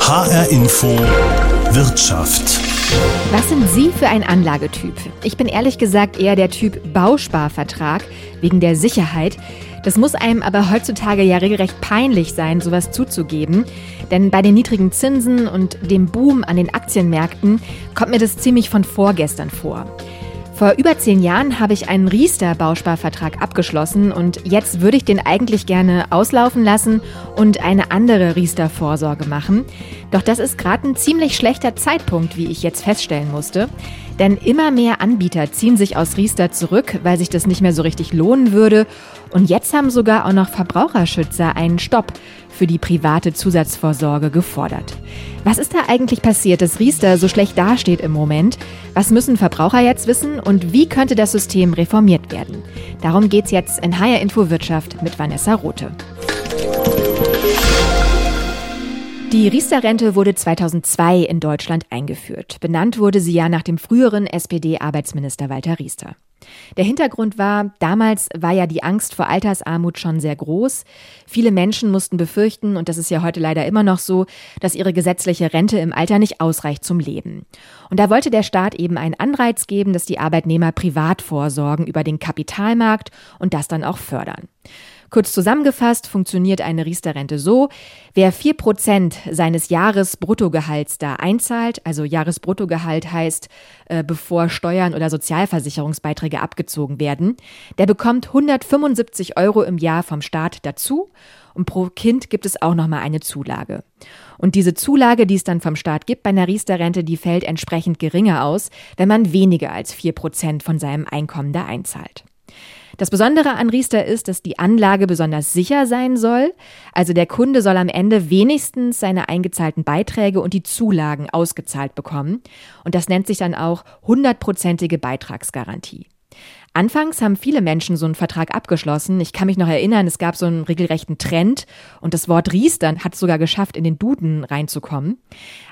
HR Info Wirtschaft. Was sind Sie für ein Anlagetyp? Ich bin ehrlich gesagt eher der Typ Bausparvertrag wegen der Sicherheit. Das muss einem aber heutzutage ja regelrecht peinlich sein, sowas zuzugeben. Denn bei den niedrigen Zinsen und dem Boom an den Aktienmärkten kommt mir das ziemlich von vorgestern vor. Vor über zehn Jahren habe ich einen Riester-Bausparvertrag abgeschlossen und jetzt würde ich den eigentlich gerne auslaufen lassen und eine andere Riester-Vorsorge machen. Doch das ist gerade ein ziemlich schlechter Zeitpunkt, wie ich jetzt feststellen musste. Denn immer mehr Anbieter ziehen sich aus Riester zurück, weil sich das nicht mehr so richtig lohnen würde. Und jetzt haben sogar auch noch Verbraucherschützer einen Stopp für die private Zusatzvorsorge gefordert. Was ist da eigentlich passiert, dass Riester so schlecht dasteht im Moment? Was müssen Verbraucher jetzt wissen und wie könnte das System reformiert werden? Darum geht es jetzt in HR Info Wirtschaft mit Vanessa Rothe. Die Riester-Rente wurde 2002 in Deutschland eingeführt. Benannt wurde sie ja nach dem früheren SPD-Arbeitsminister Walter Riester. Der Hintergrund war, damals war ja die Angst vor Altersarmut schon sehr groß. Viele Menschen mussten befürchten, und das ist ja heute leider immer noch so, dass ihre gesetzliche Rente im Alter nicht ausreicht zum Leben. Und da wollte der Staat eben einen Anreiz geben, dass die Arbeitnehmer privat vorsorgen über den Kapitalmarkt und das dann auch fördern. Kurz zusammengefasst funktioniert eine Riester-Rente so, wer vier Prozent seines Jahresbruttogehalts da einzahlt, also Jahresbruttogehalt heißt, äh, bevor Steuern oder Sozialversicherungsbeiträge abgezogen werden, der bekommt 175 Euro im Jahr vom Staat dazu und pro Kind gibt es auch nochmal eine Zulage. Und diese Zulage, die es dann vom Staat gibt bei einer Riester-Rente, die fällt entsprechend geringer aus, wenn man weniger als vier Prozent von seinem Einkommen da einzahlt. Das Besondere an Riester ist, dass die Anlage besonders sicher sein soll. Also der Kunde soll am Ende wenigstens seine eingezahlten Beiträge und die Zulagen ausgezahlt bekommen. Und das nennt sich dann auch hundertprozentige Beitragsgarantie. Anfangs haben viele Menschen so einen Vertrag abgeschlossen. Ich kann mich noch erinnern, es gab so einen regelrechten Trend und das Wort Riestern hat es sogar geschafft, in den Duden reinzukommen.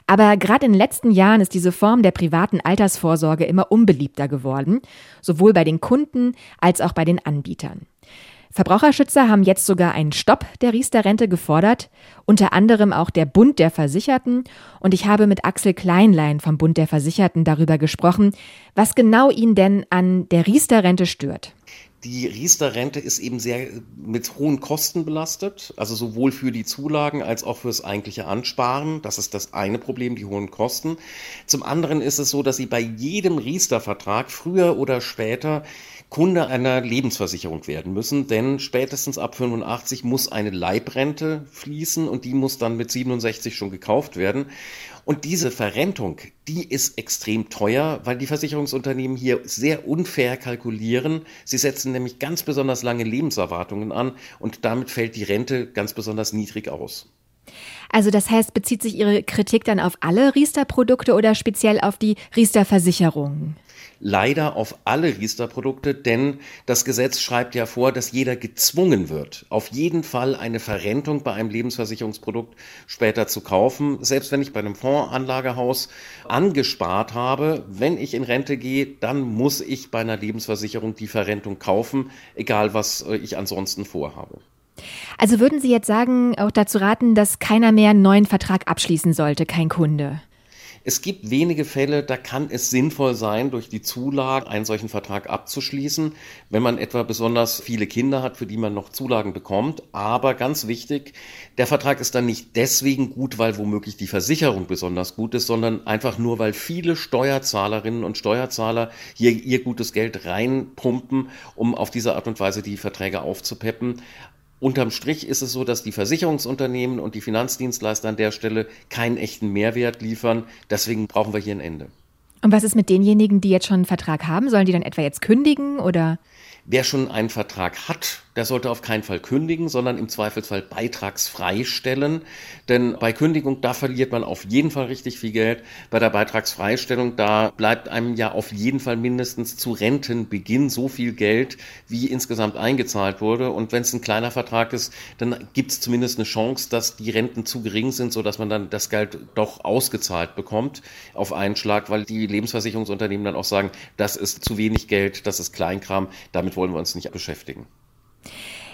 Aber gerade in den letzten Jahren ist diese Form der privaten Altersvorsorge immer unbeliebter geworden, sowohl bei den Kunden als auch bei den Anbietern. Verbraucherschützer haben jetzt sogar einen Stopp der Riester-Rente gefordert, unter anderem auch der Bund der Versicherten. Und ich habe mit Axel Kleinlein vom Bund der Versicherten darüber gesprochen, was genau ihn denn an der Riester-Rente stört. Die Riester-Rente ist eben sehr mit hohen Kosten belastet, also sowohl für die Zulagen als auch fürs eigentliche Ansparen. Das ist das eine Problem, die hohen Kosten. Zum anderen ist es so, dass Sie bei jedem Riester-Vertrag früher oder später Kunde einer Lebensversicherung werden müssen, denn spätestens ab 85 muss eine Leibrente fließen und die muss dann mit 67 schon gekauft werden. Und diese Verrentung, die ist extrem teuer, weil die Versicherungsunternehmen hier sehr unfair kalkulieren. Sie setzen nämlich ganz besonders lange Lebenserwartungen an und damit fällt die Rente ganz besonders niedrig aus. Also das heißt, bezieht sich Ihre Kritik dann auf alle Riester-Produkte oder speziell auf die Riester-Versicherungen? Leider auf alle Riester-Produkte, denn das Gesetz schreibt ja vor, dass jeder gezwungen wird, auf jeden Fall eine Verrentung bei einem Lebensversicherungsprodukt später zu kaufen. Selbst wenn ich bei einem Fondsanlagehaus angespart habe, wenn ich in Rente gehe, dann muss ich bei einer Lebensversicherung die Verrentung kaufen, egal was äh, ich ansonsten vorhabe. Also würden Sie jetzt sagen, auch dazu raten, dass keiner mehr einen neuen Vertrag abschließen sollte, kein Kunde? Es gibt wenige Fälle, da kann es sinnvoll sein, durch die Zulage einen solchen Vertrag abzuschließen, wenn man etwa besonders viele Kinder hat, für die man noch Zulagen bekommt. Aber ganz wichtig, der Vertrag ist dann nicht deswegen gut, weil womöglich die Versicherung besonders gut ist, sondern einfach nur, weil viele Steuerzahlerinnen und Steuerzahler hier ihr gutes Geld reinpumpen, um auf diese Art und Weise die Verträge aufzupeppen. Unterm Strich ist es so, dass die Versicherungsunternehmen und die Finanzdienstleister an der Stelle keinen echten Mehrwert liefern. Deswegen brauchen wir hier ein Ende. Und was ist mit denjenigen, die jetzt schon einen Vertrag haben? Sollen die dann etwa jetzt kündigen oder? Wer schon einen Vertrag hat, der sollte auf keinen Fall kündigen, sondern im Zweifelsfall beitragsfrei stellen. Denn bei Kündigung, da verliert man auf jeden Fall richtig viel Geld. Bei der Beitragsfreistellung, da bleibt einem ja auf jeden Fall mindestens zu Rentenbeginn so viel Geld, wie insgesamt eingezahlt wurde. Und wenn es ein kleiner Vertrag ist, dann gibt es zumindest eine Chance, dass die Renten zu gering sind, sodass man dann das Geld doch ausgezahlt bekommt auf einen Schlag, weil die Lebensversicherungsunternehmen dann auch sagen, das ist zu wenig Geld, das ist Kleinkram, damit wollen wir uns nicht beschäftigen.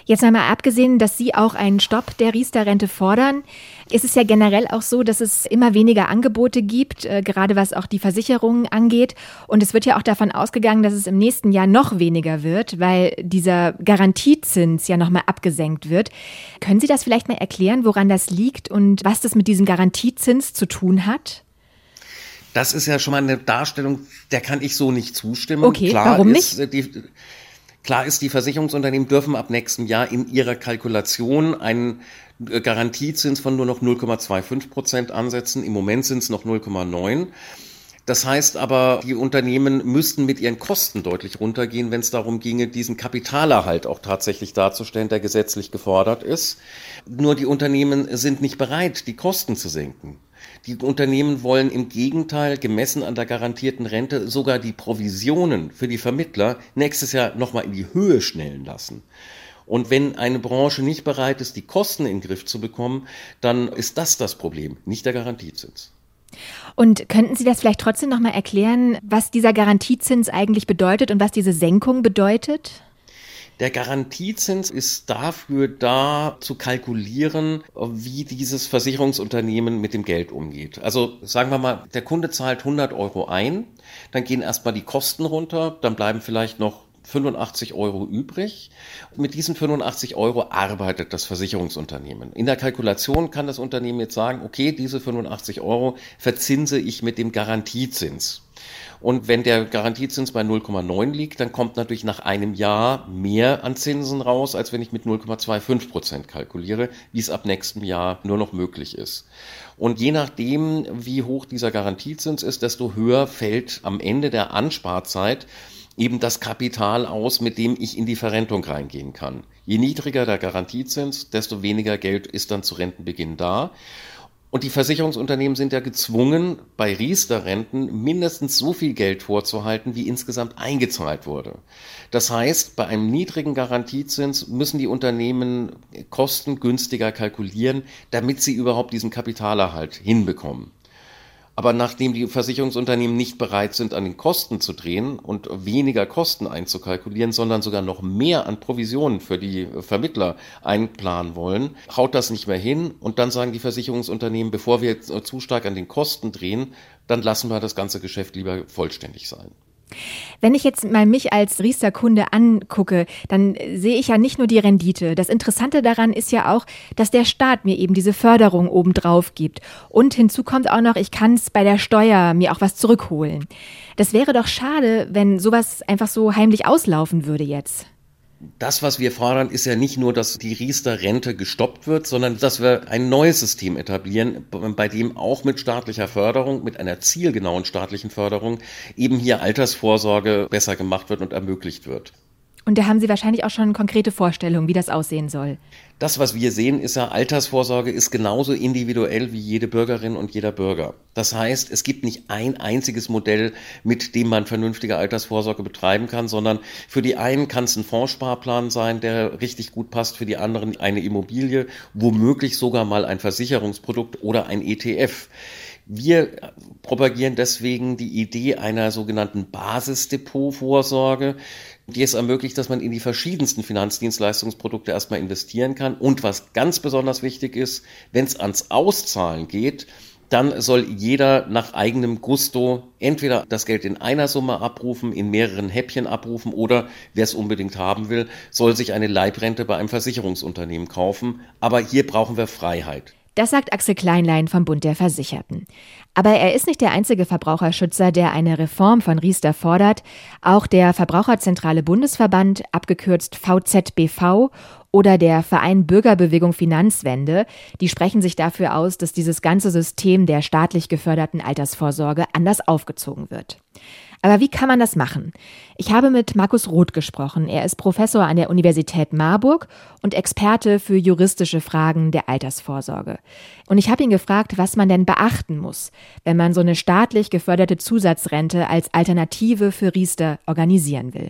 Jetzt einmal abgesehen, dass Sie auch einen Stopp der Riester-Rente fordern, ist es ja generell auch so, dass es immer weniger Angebote gibt, äh, gerade was auch die Versicherungen angeht. Und es wird ja auch davon ausgegangen, dass es im nächsten Jahr noch weniger wird, weil dieser Garantiezins ja nochmal abgesenkt wird. Können Sie das vielleicht mal erklären, woran das liegt und was das mit diesem Garantiezins zu tun hat? Das ist ja schon mal eine Darstellung, der kann ich so nicht zustimmen. Okay, Klar warum nicht? Äh, die, Klar ist, die Versicherungsunternehmen dürfen ab nächstem Jahr in ihrer Kalkulation einen äh, Garantiezins von nur noch 0,25 Prozent ansetzen. Im Moment sind es noch 0,9. Das heißt aber, die Unternehmen müssten mit ihren Kosten deutlich runtergehen, wenn es darum ginge, diesen Kapitalerhalt auch tatsächlich darzustellen, der gesetzlich gefordert ist. Nur die Unternehmen sind nicht bereit, die Kosten zu senken. Die Unternehmen wollen im Gegenteil, gemessen an der garantierten Rente, sogar die Provisionen für die Vermittler nächstes Jahr nochmal in die Höhe schnellen lassen. Und wenn eine Branche nicht bereit ist, die Kosten in den Griff zu bekommen, dann ist das das Problem, nicht der Garantiezins. Und könnten Sie das vielleicht trotzdem nochmal erklären, was dieser Garantiezins eigentlich bedeutet und was diese Senkung bedeutet? Der Garantiezins ist dafür da zu kalkulieren, wie dieses Versicherungsunternehmen mit dem Geld umgeht. Also sagen wir mal, der Kunde zahlt 100 Euro ein, dann gehen erstmal die Kosten runter, dann bleiben vielleicht noch 85 Euro übrig. Mit diesen 85 Euro arbeitet das Versicherungsunternehmen. In der Kalkulation kann das Unternehmen jetzt sagen, okay, diese 85 Euro verzinse ich mit dem Garantiezins. Und wenn der Garantiezins bei 0,9 liegt, dann kommt natürlich nach einem Jahr mehr an Zinsen raus, als wenn ich mit 0,25 Prozent kalkuliere, wie es ab nächstem Jahr nur noch möglich ist. Und je nachdem, wie hoch dieser Garantiezins ist, desto höher fällt am Ende der Ansparzeit eben das Kapital aus, mit dem ich in die Verrentung reingehen kann. Je niedriger der Garantiezins, desto weniger Geld ist dann zu Rentenbeginn da. Und die Versicherungsunternehmen sind ja gezwungen, bei Riester-Renten mindestens so viel Geld vorzuhalten, wie insgesamt eingezahlt wurde. Das heißt, bei einem niedrigen Garantiezins müssen die Unternehmen Kosten günstiger kalkulieren, damit sie überhaupt diesen Kapitalerhalt hinbekommen. Aber nachdem die Versicherungsunternehmen nicht bereit sind, an den Kosten zu drehen und weniger Kosten einzukalkulieren, sondern sogar noch mehr an Provisionen für die Vermittler einplanen wollen, haut das nicht mehr hin. Und dann sagen die Versicherungsunternehmen, bevor wir zu stark an den Kosten drehen, dann lassen wir das ganze Geschäft lieber vollständig sein. Wenn ich jetzt mal mich als Riester-Kunde angucke, dann sehe ich ja nicht nur die Rendite. Das Interessante daran ist ja auch, dass der Staat mir eben diese Förderung obendrauf gibt. Und hinzu kommt auch noch, ich kann es bei der Steuer mir auch was zurückholen. Das wäre doch schade, wenn sowas einfach so heimlich auslaufen würde jetzt das, was wir fordern, ist ja nicht nur, dass die Riester-Rente gestoppt wird, sondern dass wir ein neues System etablieren, bei dem auch mit staatlicher Förderung, mit einer zielgenauen staatlichen Förderung eben hier Altersvorsorge besser gemacht wird und ermöglicht wird. Und da haben Sie wahrscheinlich auch schon konkrete Vorstellungen, wie das aussehen soll. Das, was wir sehen, ist ja, Altersvorsorge ist genauso individuell wie jede Bürgerin und jeder Bürger. Das heißt, es gibt nicht ein einziges Modell, mit dem man vernünftige Altersvorsorge betreiben kann, sondern für die einen kann es ein Fondssparplan sein, der richtig gut passt, für die anderen eine Immobilie, womöglich sogar mal ein Versicherungsprodukt oder ein ETF. Wir propagieren deswegen die Idee einer sogenannten Basisdepotvorsorge, die es ermöglicht, dass man in die verschiedensten Finanzdienstleistungsprodukte erstmal investieren kann. Und was ganz besonders wichtig ist, wenn es ans Auszahlen geht, dann soll jeder nach eigenem Gusto entweder das Geld in einer Summe abrufen, in mehreren Häppchen abrufen oder wer es unbedingt haben will, soll sich eine Leibrente bei einem Versicherungsunternehmen kaufen. Aber hier brauchen wir Freiheit. Das sagt Axel Kleinlein vom Bund der Versicherten. Aber er ist nicht der einzige Verbraucherschützer, der eine Reform von Riester fordert. Auch der Verbraucherzentrale Bundesverband, abgekürzt VZBV, oder der Verein Bürgerbewegung Finanzwende, die sprechen sich dafür aus, dass dieses ganze System der staatlich geförderten Altersvorsorge anders aufgezogen wird. Aber wie kann man das machen? Ich habe mit Markus Roth gesprochen. Er ist Professor an der Universität Marburg und Experte für juristische Fragen der Altersvorsorge. Und ich habe ihn gefragt, was man denn beachten muss, wenn man so eine staatlich geförderte Zusatzrente als Alternative für Riester organisieren will.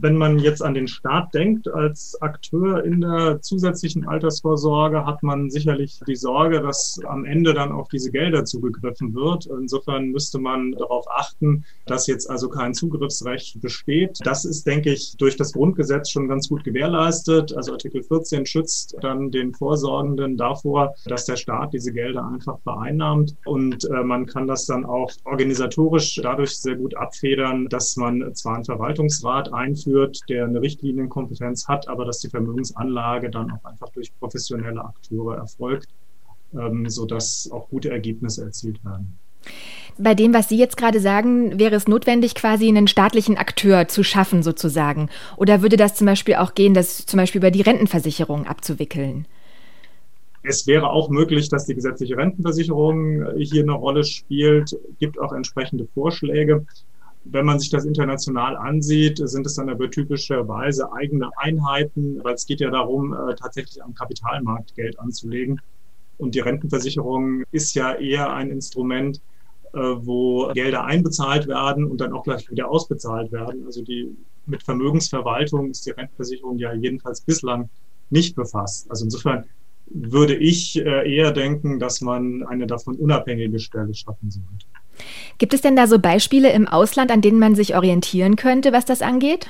Wenn man jetzt an den Staat denkt als Akteur in der zusätzlichen Altersvorsorge, hat man sicherlich die Sorge, dass am Ende dann auf diese Gelder zugegriffen wird. Insofern müsste man darauf achten, dass jetzt also kein Zugriffsrecht besteht. Das ist, denke ich, durch das Grundgesetz schon ganz gut gewährleistet. Also Artikel 14 schützt dann den Vorsorgenden davor, dass der Staat diese Gelder einfach vereinnahmt. Und äh, man kann das dann auch organisatorisch dadurch sehr gut abfedern, dass man zwar einen Verwaltungsrat einführt, der eine Richtlinienkompetenz hat, aber dass die Vermögensanlage dann auch einfach durch professionelle Akteure erfolgt, ähm, sodass auch gute Ergebnisse erzielt werden. Bei dem, was Sie jetzt gerade sagen, wäre es notwendig, quasi einen staatlichen Akteur zu schaffen, sozusagen. Oder würde das zum Beispiel auch gehen, das zum Beispiel über die Rentenversicherung abzuwickeln? Es wäre auch möglich, dass die gesetzliche Rentenversicherung hier eine Rolle spielt. Gibt auch entsprechende Vorschläge. Wenn man sich das international ansieht, sind es dann aber typischerweise eigene Einheiten, weil es geht ja darum, äh, tatsächlich am Kapitalmarkt Geld anzulegen. Und die Rentenversicherung ist ja eher ein Instrument, äh, wo Gelder einbezahlt werden und dann auch gleich wieder ausbezahlt werden. Also die mit Vermögensverwaltung ist die Rentenversicherung ja jedenfalls bislang nicht befasst. Also insofern würde ich äh, eher denken, dass man eine davon unabhängige Stelle schaffen sollte. Gibt es denn da so Beispiele im Ausland, an denen man sich orientieren könnte, was das angeht?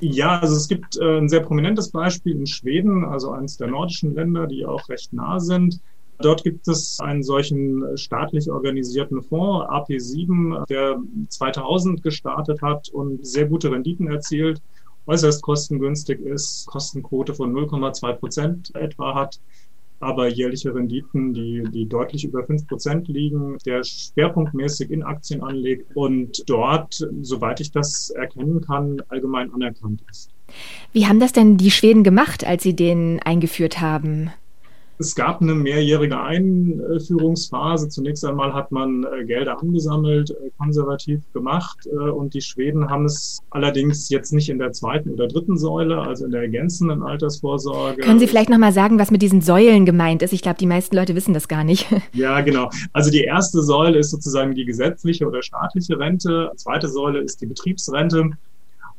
Ja, also es gibt äh, ein sehr prominentes Beispiel in Schweden, also eines der nordischen Länder, die auch recht nah sind. Dort gibt es einen solchen staatlich organisierten Fonds, AP7, der 2000 gestartet hat und sehr gute Renditen erzielt, äußerst kostengünstig ist, Kostenquote von 0,2 Prozent etwa hat aber jährliche Renditen, die, die deutlich über fünf Prozent liegen, der schwerpunktmäßig in Aktien anlegt und dort, soweit ich das erkennen kann, allgemein anerkannt ist. Wie haben das denn die Schweden gemacht, als sie den eingeführt haben? Es gab eine mehrjährige Einführungsphase. Zunächst einmal hat man äh, Gelder angesammelt, äh, konservativ gemacht. Äh, und die Schweden haben es allerdings jetzt nicht in der zweiten oder dritten Säule, also in der ergänzenden Altersvorsorge. Können Sie vielleicht nochmal sagen, was mit diesen Säulen gemeint ist? Ich glaube, die meisten Leute wissen das gar nicht. Ja, genau. Also die erste Säule ist sozusagen die gesetzliche oder staatliche Rente. Die zweite Säule ist die Betriebsrente.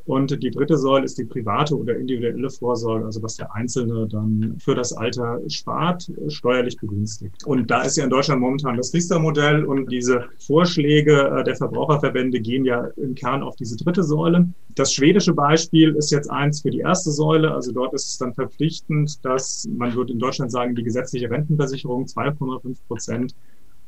Und die dritte Säule ist die private oder individuelle Vorsorge, also was der Einzelne dann für das Alter spart, steuerlich begünstigt. Und da ist ja in Deutschland momentan das Riester-Modell und diese Vorschläge äh, der Verbraucherverbände gehen ja im Kern auf diese dritte Säule. Das schwedische Beispiel ist jetzt eins für die erste Säule. Also dort ist es dann verpflichtend, dass man würde in Deutschland sagen, die gesetzliche Rentenversicherung 2,5 Prozent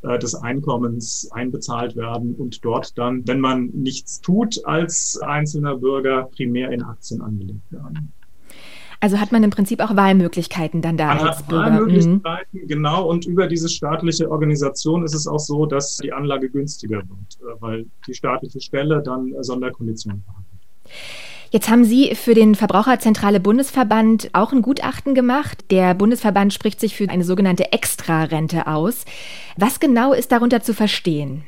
äh, des Einkommens einbezahlt werden und dort dann, wenn man nichts tut als einzelner Bürger, primär in Aktien angelegt werden. Also hat man im Prinzip auch Wahlmöglichkeiten dann da man als hat Bürger. Wahlmöglichkeiten, mhm. genau. Und über diese staatliche Organisation ist es auch so, dass die Anlage günstiger wird, äh, weil die staatliche Stelle dann Sonderkonditionen verhandelt. Jetzt haben Sie für den Verbraucherzentrale Bundesverband auch ein Gutachten gemacht. Der Bundesverband spricht sich für eine sogenannte Extrarente aus. Was genau ist darunter zu verstehen?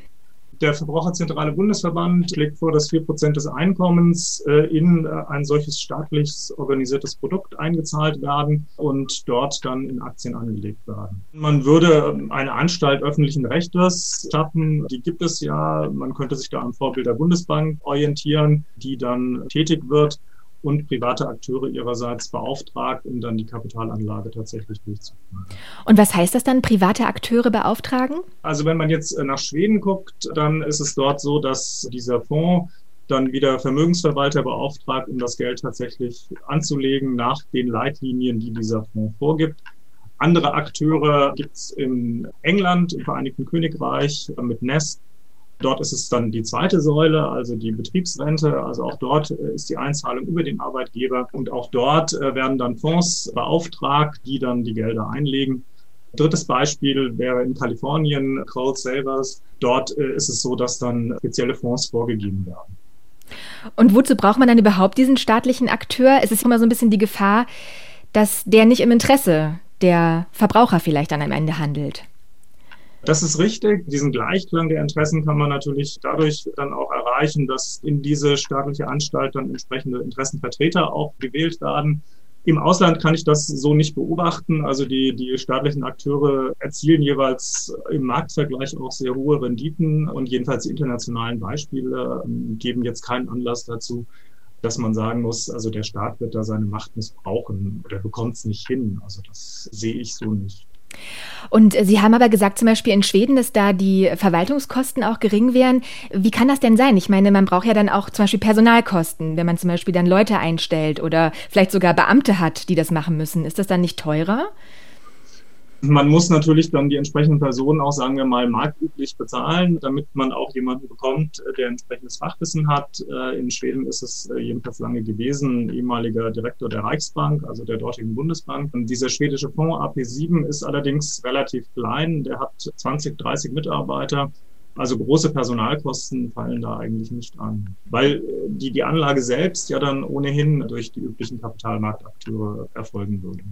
Der Verbraucherzentrale Bundesverband schlägt vor, dass vier Prozent des Einkommens äh, in äh, ein solches staatlich organisiertes Produkt eingezahlt werden und dort dann in Aktien angelegt werden. Man würde ähm, eine Anstalt öffentlichen Rechtes schaffen. Die gibt es ja. Man könnte sich da am Vorbild der Bundesbank orientieren, die dann tätig wird und private Akteure ihrerseits beauftragt, um dann die Kapitalanlage tatsächlich durchzuführen. Und was heißt das dann, private Akteure beauftragen? Also wenn man jetzt äh, nach Schweden guckt, dann ist es dort so, dass dieser Fonds dann wieder Vermögensverwalter beauftragt, um das Geld tatsächlich anzulegen nach den Leitlinien, die dieser Fonds vorgibt. Andere Akteure gibt es in England, im Vereinigten Königreich äh, mit Nest Dort ist es dann die zweite Säule, also die Betriebsrente. Also auch dort äh, ist die Einzahlung über den Arbeitgeber und auch dort äh, werden dann Fonds beauftragt, die dann die Gelder einlegen. Drittes Beispiel wäre in Kalifornien Cold Savers. Dort äh, ist es so, dass dann spezielle Fonds vorgegeben werden. Und wozu braucht man dann überhaupt diesen staatlichen Akteur? Es ist immer so ein bisschen die Gefahr, dass der nicht im Interesse der Verbraucher vielleicht dann am Ende handelt. Das ist richtig. Diesen Gleichklang der Interessen kann man natürlich dadurch dann auch erreichen, dass in diese staatliche Anstalt dann entsprechende Interessenvertreter auch gewählt werden. Im Ausland kann ich das so nicht beobachten. Also die, die staatlichen Akteure erzielen jeweils im Marktvergleich auch sehr hohe Renditen und jedenfalls die internationalen Beispiele ähm, geben jetzt keinen Anlass dazu, dass man sagen muss, also der Staat wird da seine Macht missbrauchen oder bekommt es nicht hin. Also das sehe ich so nicht. Und Sie haben aber gesagt, zum Beispiel in Schweden, dass da die Verwaltungskosten auch gering wären. Wie kann das denn sein? Ich meine, man braucht ja dann auch zum Beispiel Personalkosten, wenn man zum Beispiel dann Leute einstellt oder vielleicht sogar Beamte hat, die das machen müssen. Ist das dann nicht teurer? Man muss natürlich dann die entsprechenden Personen auch, sagen wir mal, marktüblich bezahlen, damit man auch jemanden bekommt, der entsprechendes Fachwissen hat. Äh, in Schweden ist es äh, jedenfalls lange gewesen, ehemaliger Direktor der Reichsbank, also der dortigen Bundesbank. Und dieser schwedische Fonds AP7 ist allerdings relativ klein. Der hat 20, 30 Mitarbeiter. Also große Personalkosten fallen da eigentlich nicht an, weil äh, die, die Anlage selbst ja dann ohnehin durch die üblichen Kapitalmarktakteure erfolgen würde.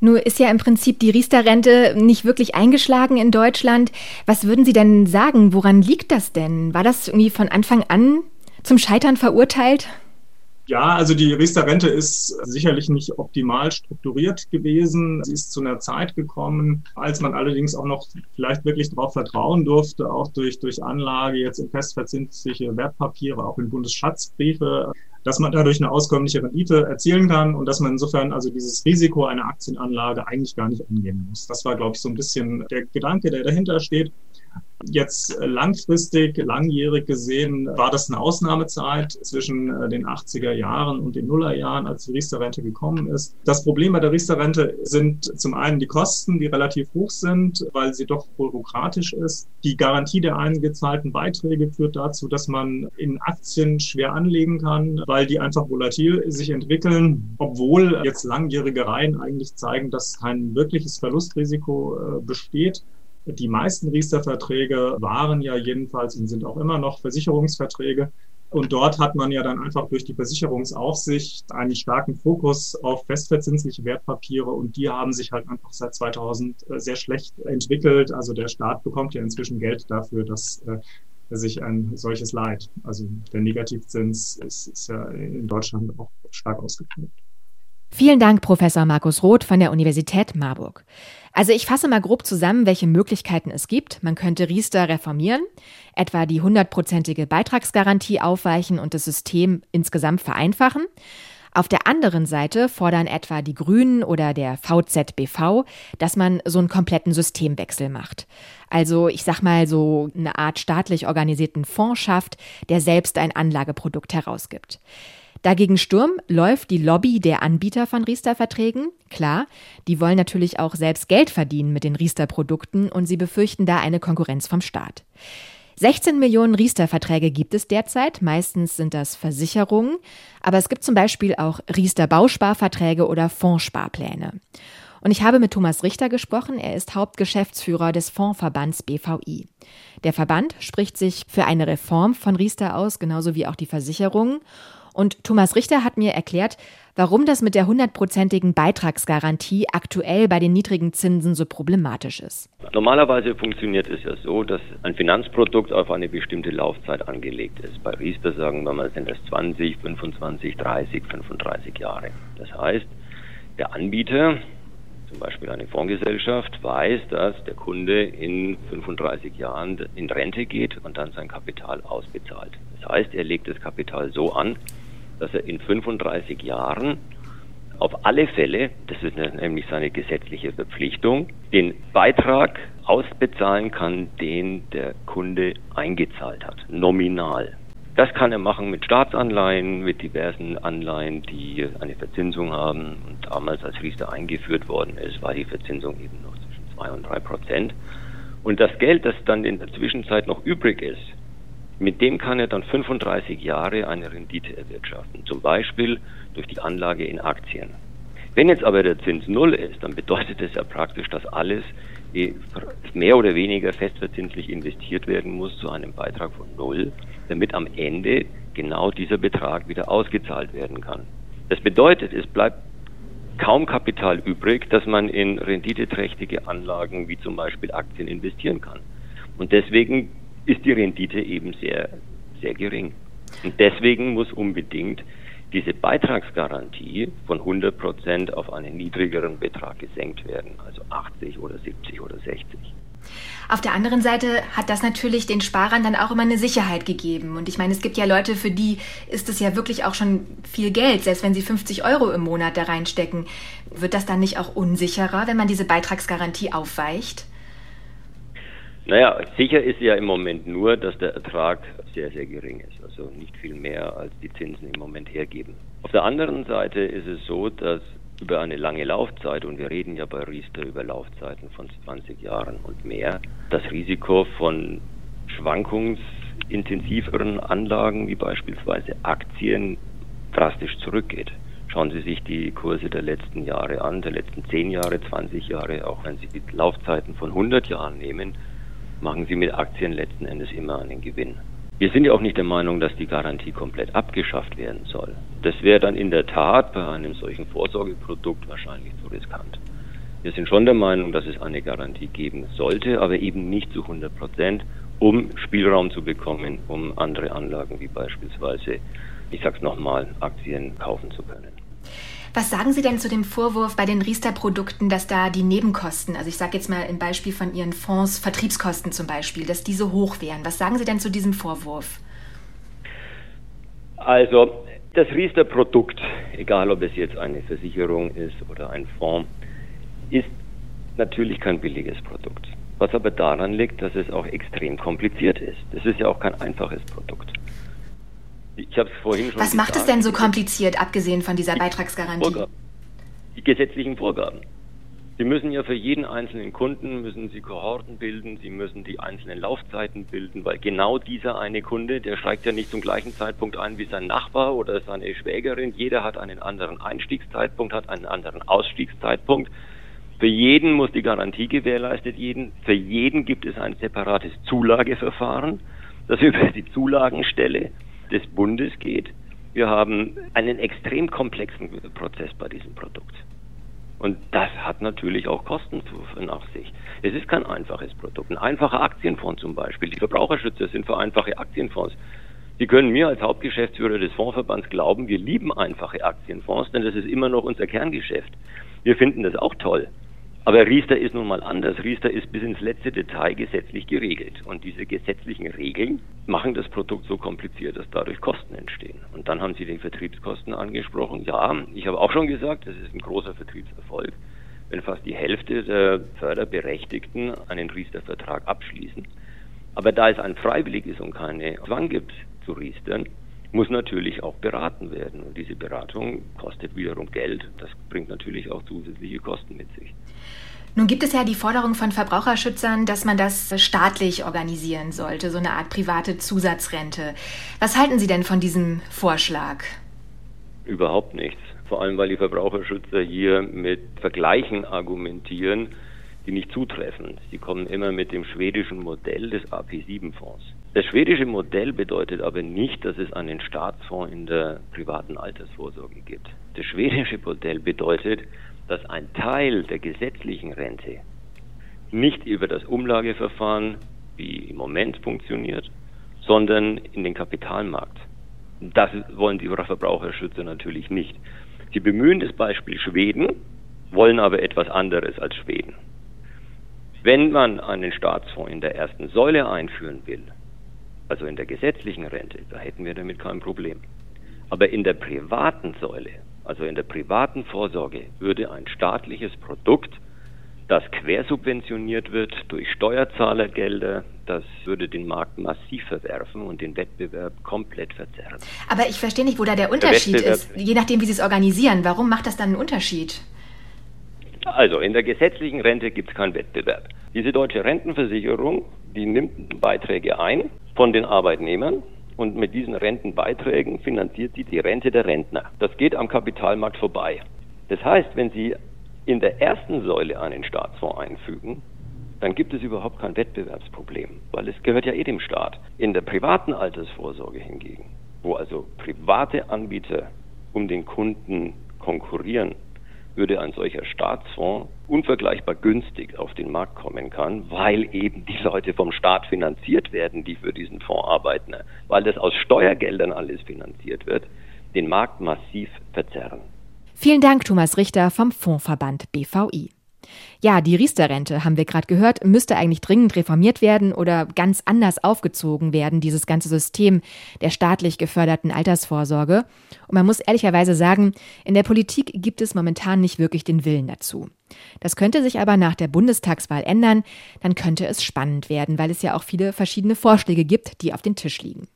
Nur ist ja im Prinzip die Riester-Rente nicht wirklich eingeschlagen in Deutschland. Was würden Sie denn sagen? Woran liegt das denn? War das irgendwie von Anfang an zum Scheitern verurteilt? Ja, also die Riester-Rente ist sicherlich nicht optimal strukturiert gewesen. Sie ist zu einer Zeit gekommen, als man allerdings auch noch vielleicht wirklich darauf vertrauen durfte, auch durch, durch Anlage jetzt in festverzinsliche Wertpapiere, auch in Bundesschatzbriefe, dass man dadurch eine auskömmliche Rendite erzielen kann und dass man insofern also dieses Risiko einer Aktienanlage eigentlich gar nicht angehen muss. Das war, glaube ich, so ein bisschen der Gedanke, der dahinter steht. Jetzt äh, langfristig, langjährig gesehen, war das eine Ausnahmezeit zwischen äh, den 80er Jahren und den Nullerjahren, als die Riester-Rente gekommen ist. Das Problem bei der Riester-Rente sind zum einen die Kosten, die relativ hoch sind, weil sie doch bürokratisch ist. Die Garantie der eingezahlten Beiträge führt dazu, dass man in Aktien schwer anlegen kann, weil die einfach volatil sich entwickeln, obwohl jetzt langjährige Reihen eigentlich zeigen, dass kein wirkliches Verlustrisiko äh, besteht. Die meisten Riester-Verträge waren ja jedenfalls und sind auch immer noch Versicherungsverträge. Und dort hat man ja dann einfach durch die Versicherungsaufsicht einen starken Fokus auf festverzinsliche Wertpapiere und die haben sich halt einfach seit 2000 äh, sehr schlecht entwickelt. Also der Staat bekommt ja inzwischen Geld dafür, dass äh, sich ein solches Leid, also der Negativzins ist, ist ja in Deutschland auch stark ausgeprägt. Vielen Dank, Professor Markus Roth von der Universität Marburg. Also ich fasse mal grob zusammen, welche Möglichkeiten es gibt. Man könnte Riester reformieren, etwa die hundertprozentige Beitragsgarantie aufweichen und das System insgesamt vereinfachen. Auf der anderen Seite fordern etwa die Grünen oder der VZBV, dass man so einen kompletten Systemwechsel macht. Also ich sag mal so eine Art staatlich organisierten Fonds schafft, der selbst ein Anlageprodukt herausgibt. Dagegen Sturm läuft die Lobby der Anbieter von Riester-Verträgen. Klar, die wollen natürlich auch selbst Geld verdienen mit den Riester-Produkten und sie befürchten da eine Konkurrenz vom Staat. 16 Millionen Riester-Verträge gibt es derzeit. Meistens sind das Versicherungen. Aber es gibt zum Beispiel auch Riester-Bausparverträge oder Fondssparpläne. Und ich habe mit Thomas Richter gesprochen. Er ist Hauptgeschäftsführer des Fondsverbands BVI. Der Verband spricht sich für eine Reform von Riester aus, genauso wie auch die Versicherungen. Und Thomas Richter hat mir erklärt, warum das mit der hundertprozentigen Beitragsgarantie aktuell bei den niedrigen Zinsen so problematisch ist. Normalerweise funktioniert es ja so, dass ein Finanzprodukt auf eine bestimmte Laufzeit angelegt ist. Bei Riester sagen wir mal, sind es 20, 25, 30, 35 Jahre. Das heißt, der Anbieter, zum Beispiel eine Fondsgesellschaft, weiß, dass der Kunde in 35 Jahren in Rente geht und dann sein Kapital ausbezahlt. Das heißt, er legt das Kapital so an, dass er in 35 Jahren auf alle Fälle, das ist nämlich seine gesetzliche Verpflichtung, den Beitrag ausbezahlen kann, den der Kunde eingezahlt hat, nominal. Das kann er machen mit Staatsanleihen, mit diversen Anleihen, die eine Verzinsung haben. Und damals, als Riester eingeführt worden ist, war die Verzinsung eben noch zwischen 2 und 3 Prozent. Und das Geld, das dann in der Zwischenzeit noch übrig ist, mit dem kann er dann 35 Jahre eine Rendite erwirtschaften, zum Beispiel durch die Anlage in Aktien. Wenn jetzt aber der Zins null ist, dann bedeutet das ja praktisch, dass alles eh mehr oder weniger festverzinslich investiert werden muss zu einem Beitrag von null, damit am Ende genau dieser Betrag wieder ausgezahlt werden kann. Das bedeutet, es bleibt kaum Kapital übrig, dass man in renditeträchtige Anlagen wie zum Beispiel Aktien investieren kann. Und deswegen ist die Rendite eben sehr, sehr gering. Und deswegen muss unbedingt diese Beitragsgarantie von 100 Prozent auf einen niedrigeren Betrag gesenkt werden, also 80 oder 70 oder 60. Auf der anderen Seite hat das natürlich den Sparern dann auch immer eine Sicherheit gegeben. Und ich meine, es gibt ja Leute, für die ist es ja wirklich auch schon viel Geld, selbst wenn sie 50 Euro im Monat da reinstecken. Wird das dann nicht auch unsicherer, wenn man diese Beitragsgarantie aufweicht? Naja, sicher ist ja im Moment nur, dass der Ertrag sehr, sehr gering ist. Also nicht viel mehr, als die Zinsen im Moment hergeben. Auf der anderen Seite ist es so, dass über eine lange Laufzeit, und wir reden ja bei Riester über Laufzeiten von 20 Jahren und mehr, das Risiko von schwankungsintensiveren Anlagen wie beispielsweise Aktien drastisch zurückgeht. Schauen Sie sich die Kurse der letzten Jahre an, der letzten 10 Jahre, 20 Jahre, auch wenn Sie die Laufzeiten von 100 Jahren nehmen, machen Sie mit Aktien letzten Endes immer einen Gewinn. Wir sind ja auch nicht der Meinung, dass die Garantie komplett abgeschafft werden soll. Das wäre dann in der Tat bei einem solchen Vorsorgeprodukt wahrscheinlich zu riskant. Wir sind schon der Meinung, dass es eine Garantie geben sollte, aber eben nicht zu 100 Prozent, um Spielraum zu bekommen, um andere Anlagen wie beispielsweise, ich sag's nochmal, Aktien kaufen zu können. Was sagen Sie denn zu dem Vorwurf bei den Riester-Produkten, dass da die Nebenkosten, also ich sage jetzt mal im Beispiel von Ihren Fonds, Vertriebskosten zum Beispiel, dass die so hoch wären? Was sagen Sie denn zu diesem Vorwurf? Also das Riester-Produkt, egal ob es jetzt eine Versicherung ist oder ein Fonds, ist natürlich kein billiges Produkt. Was aber daran liegt, dass es auch extrem kompliziert ist. Das ist ja auch kein einfaches Produkt. Ich habe es vorhin schon. Was macht es denn so kompliziert, abgesehen von dieser Beitragsgarantie? Vorgaben. Die gesetzlichen Vorgaben. Sie müssen ja für jeden einzelnen Kunden müssen Sie Kohorten bilden, Sie müssen die einzelnen Laufzeiten bilden, weil genau dieser eine Kunde, der steigt ja nicht zum gleichen Zeitpunkt ein wie sein Nachbar oder seine Schwägerin. Jeder hat einen anderen Einstiegszeitpunkt, hat einen anderen Ausstiegszeitpunkt. Für jeden muss die Garantie gewährleistet jeden. Für jeden gibt es ein separates Zulageverfahren, das über die Zulagenstelle des Bundes geht. Wir haben einen extrem komplexen Prozess bei diesem Produkt. Und das hat natürlich auch Kosten nach sich. Es ist kein einfaches Produkt. Ein einfacher Aktienfonds zum Beispiel. Die Verbraucherschützer sind für einfache Aktienfonds. Sie können mir als Hauptgeschäftsführer des Fondsverbands glauben, wir lieben einfache Aktienfonds, denn das ist immer noch unser Kerngeschäft. Wir finden das auch toll. Aber Riester ist nun mal anders. Riester ist bis ins letzte Detail gesetzlich geregelt. Und diese gesetzlichen Regeln machen das Produkt so kompliziert, dass dadurch Kosten entstehen. Und dann haben Sie die Vertriebskosten angesprochen. Ja, ich habe auch schon gesagt, das ist ein großer Vertriebserfolg, wenn fast die Hälfte der Förderberechtigten einen Riester-Vertrag abschließen. Aber da es ein freiwilliges und keine Zwang gibt zu Riestern, muss natürlich auch beraten werden. Und diese Beratung kostet wiederum Geld. Das bringt natürlich auch zusätzliche Kosten mit sich. Nun gibt es ja die Forderung von Verbraucherschützern, dass man das staatlich organisieren sollte, so eine Art private Zusatzrente. Was halten Sie denn von diesem Vorschlag? Überhaupt nichts. Vor allem, weil die Verbraucherschützer hier mit Vergleichen argumentieren, die nicht zutreffen. Sie kommen immer mit dem schwedischen Modell des AP7-Fonds. Das schwedische Modell bedeutet aber nicht, dass es einen Staatsfonds in der privaten Altersvorsorge gibt. Das schwedische Modell bedeutet, dass ein Teil der gesetzlichen Rente nicht über das Umlageverfahren wie im Moment funktioniert, sondern in den Kapitalmarkt. Das wollen die Verbraucherschützer natürlich nicht. Sie bemühen das Beispiel Schweden, wollen aber etwas anderes als Schweden. Wenn man einen Staatsfonds in der ersten Säule einführen will, also in der gesetzlichen Rente, da hätten wir damit kein Problem. Aber in der privaten Säule, also in der privaten Vorsorge, würde ein staatliches Produkt, das quersubventioniert wird durch Steuerzahlergelder, das würde den Markt massiv verwerfen und den Wettbewerb komplett verzerren. Aber ich verstehe nicht, wo da der Unterschied der ist, je nachdem, wie Sie es organisieren. Warum macht das dann einen Unterschied? Also in der gesetzlichen Rente gibt es keinen Wettbewerb. Diese deutsche Rentenversicherung, die nimmt Beiträge ein von den Arbeitnehmern und mit diesen Rentenbeiträgen finanziert sie die Rente der Rentner. Das geht am Kapitalmarkt vorbei. Das heißt, wenn Sie in der ersten Säule einen Staatsfonds einfügen, dann gibt es überhaupt kein Wettbewerbsproblem, weil es gehört ja eh dem Staat. In der privaten Altersvorsorge hingegen, wo also private Anbieter um den Kunden konkurrieren, würde ein solcher Staatsfonds unvergleichbar günstig auf den Markt kommen kann, weil eben die Leute vom Staat finanziert werden, die für diesen Fonds arbeiten, weil das aus Steuergeldern alles finanziert wird, den Markt massiv verzerren. Vielen Dank, Thomas Richter vom Fondsverband BVI. Ja, die Riester-Rente, haben wir gerade gehört, müsste eigentlich dringend reformiert werden oder ganz anders aufgezogen werden, dieses ganze System der staatlich geförderten Altersvorsorge. Und man muss ehrlicherweise sagen, in der Politik gibt es momentan nicht wirklich den Willen dazu. Das könnte sich aber nach der Bundestagswahl ändern, dann könnte es spannend werden, weil es ja auch viele verschiedene Vorschläge gibt, die auf den Tisch liegen.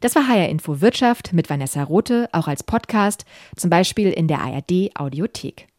Das war HR Info Wirtschaft mit Vanessa Rote, auch als Podcast, zum Beispiel in der ARD Audiothek.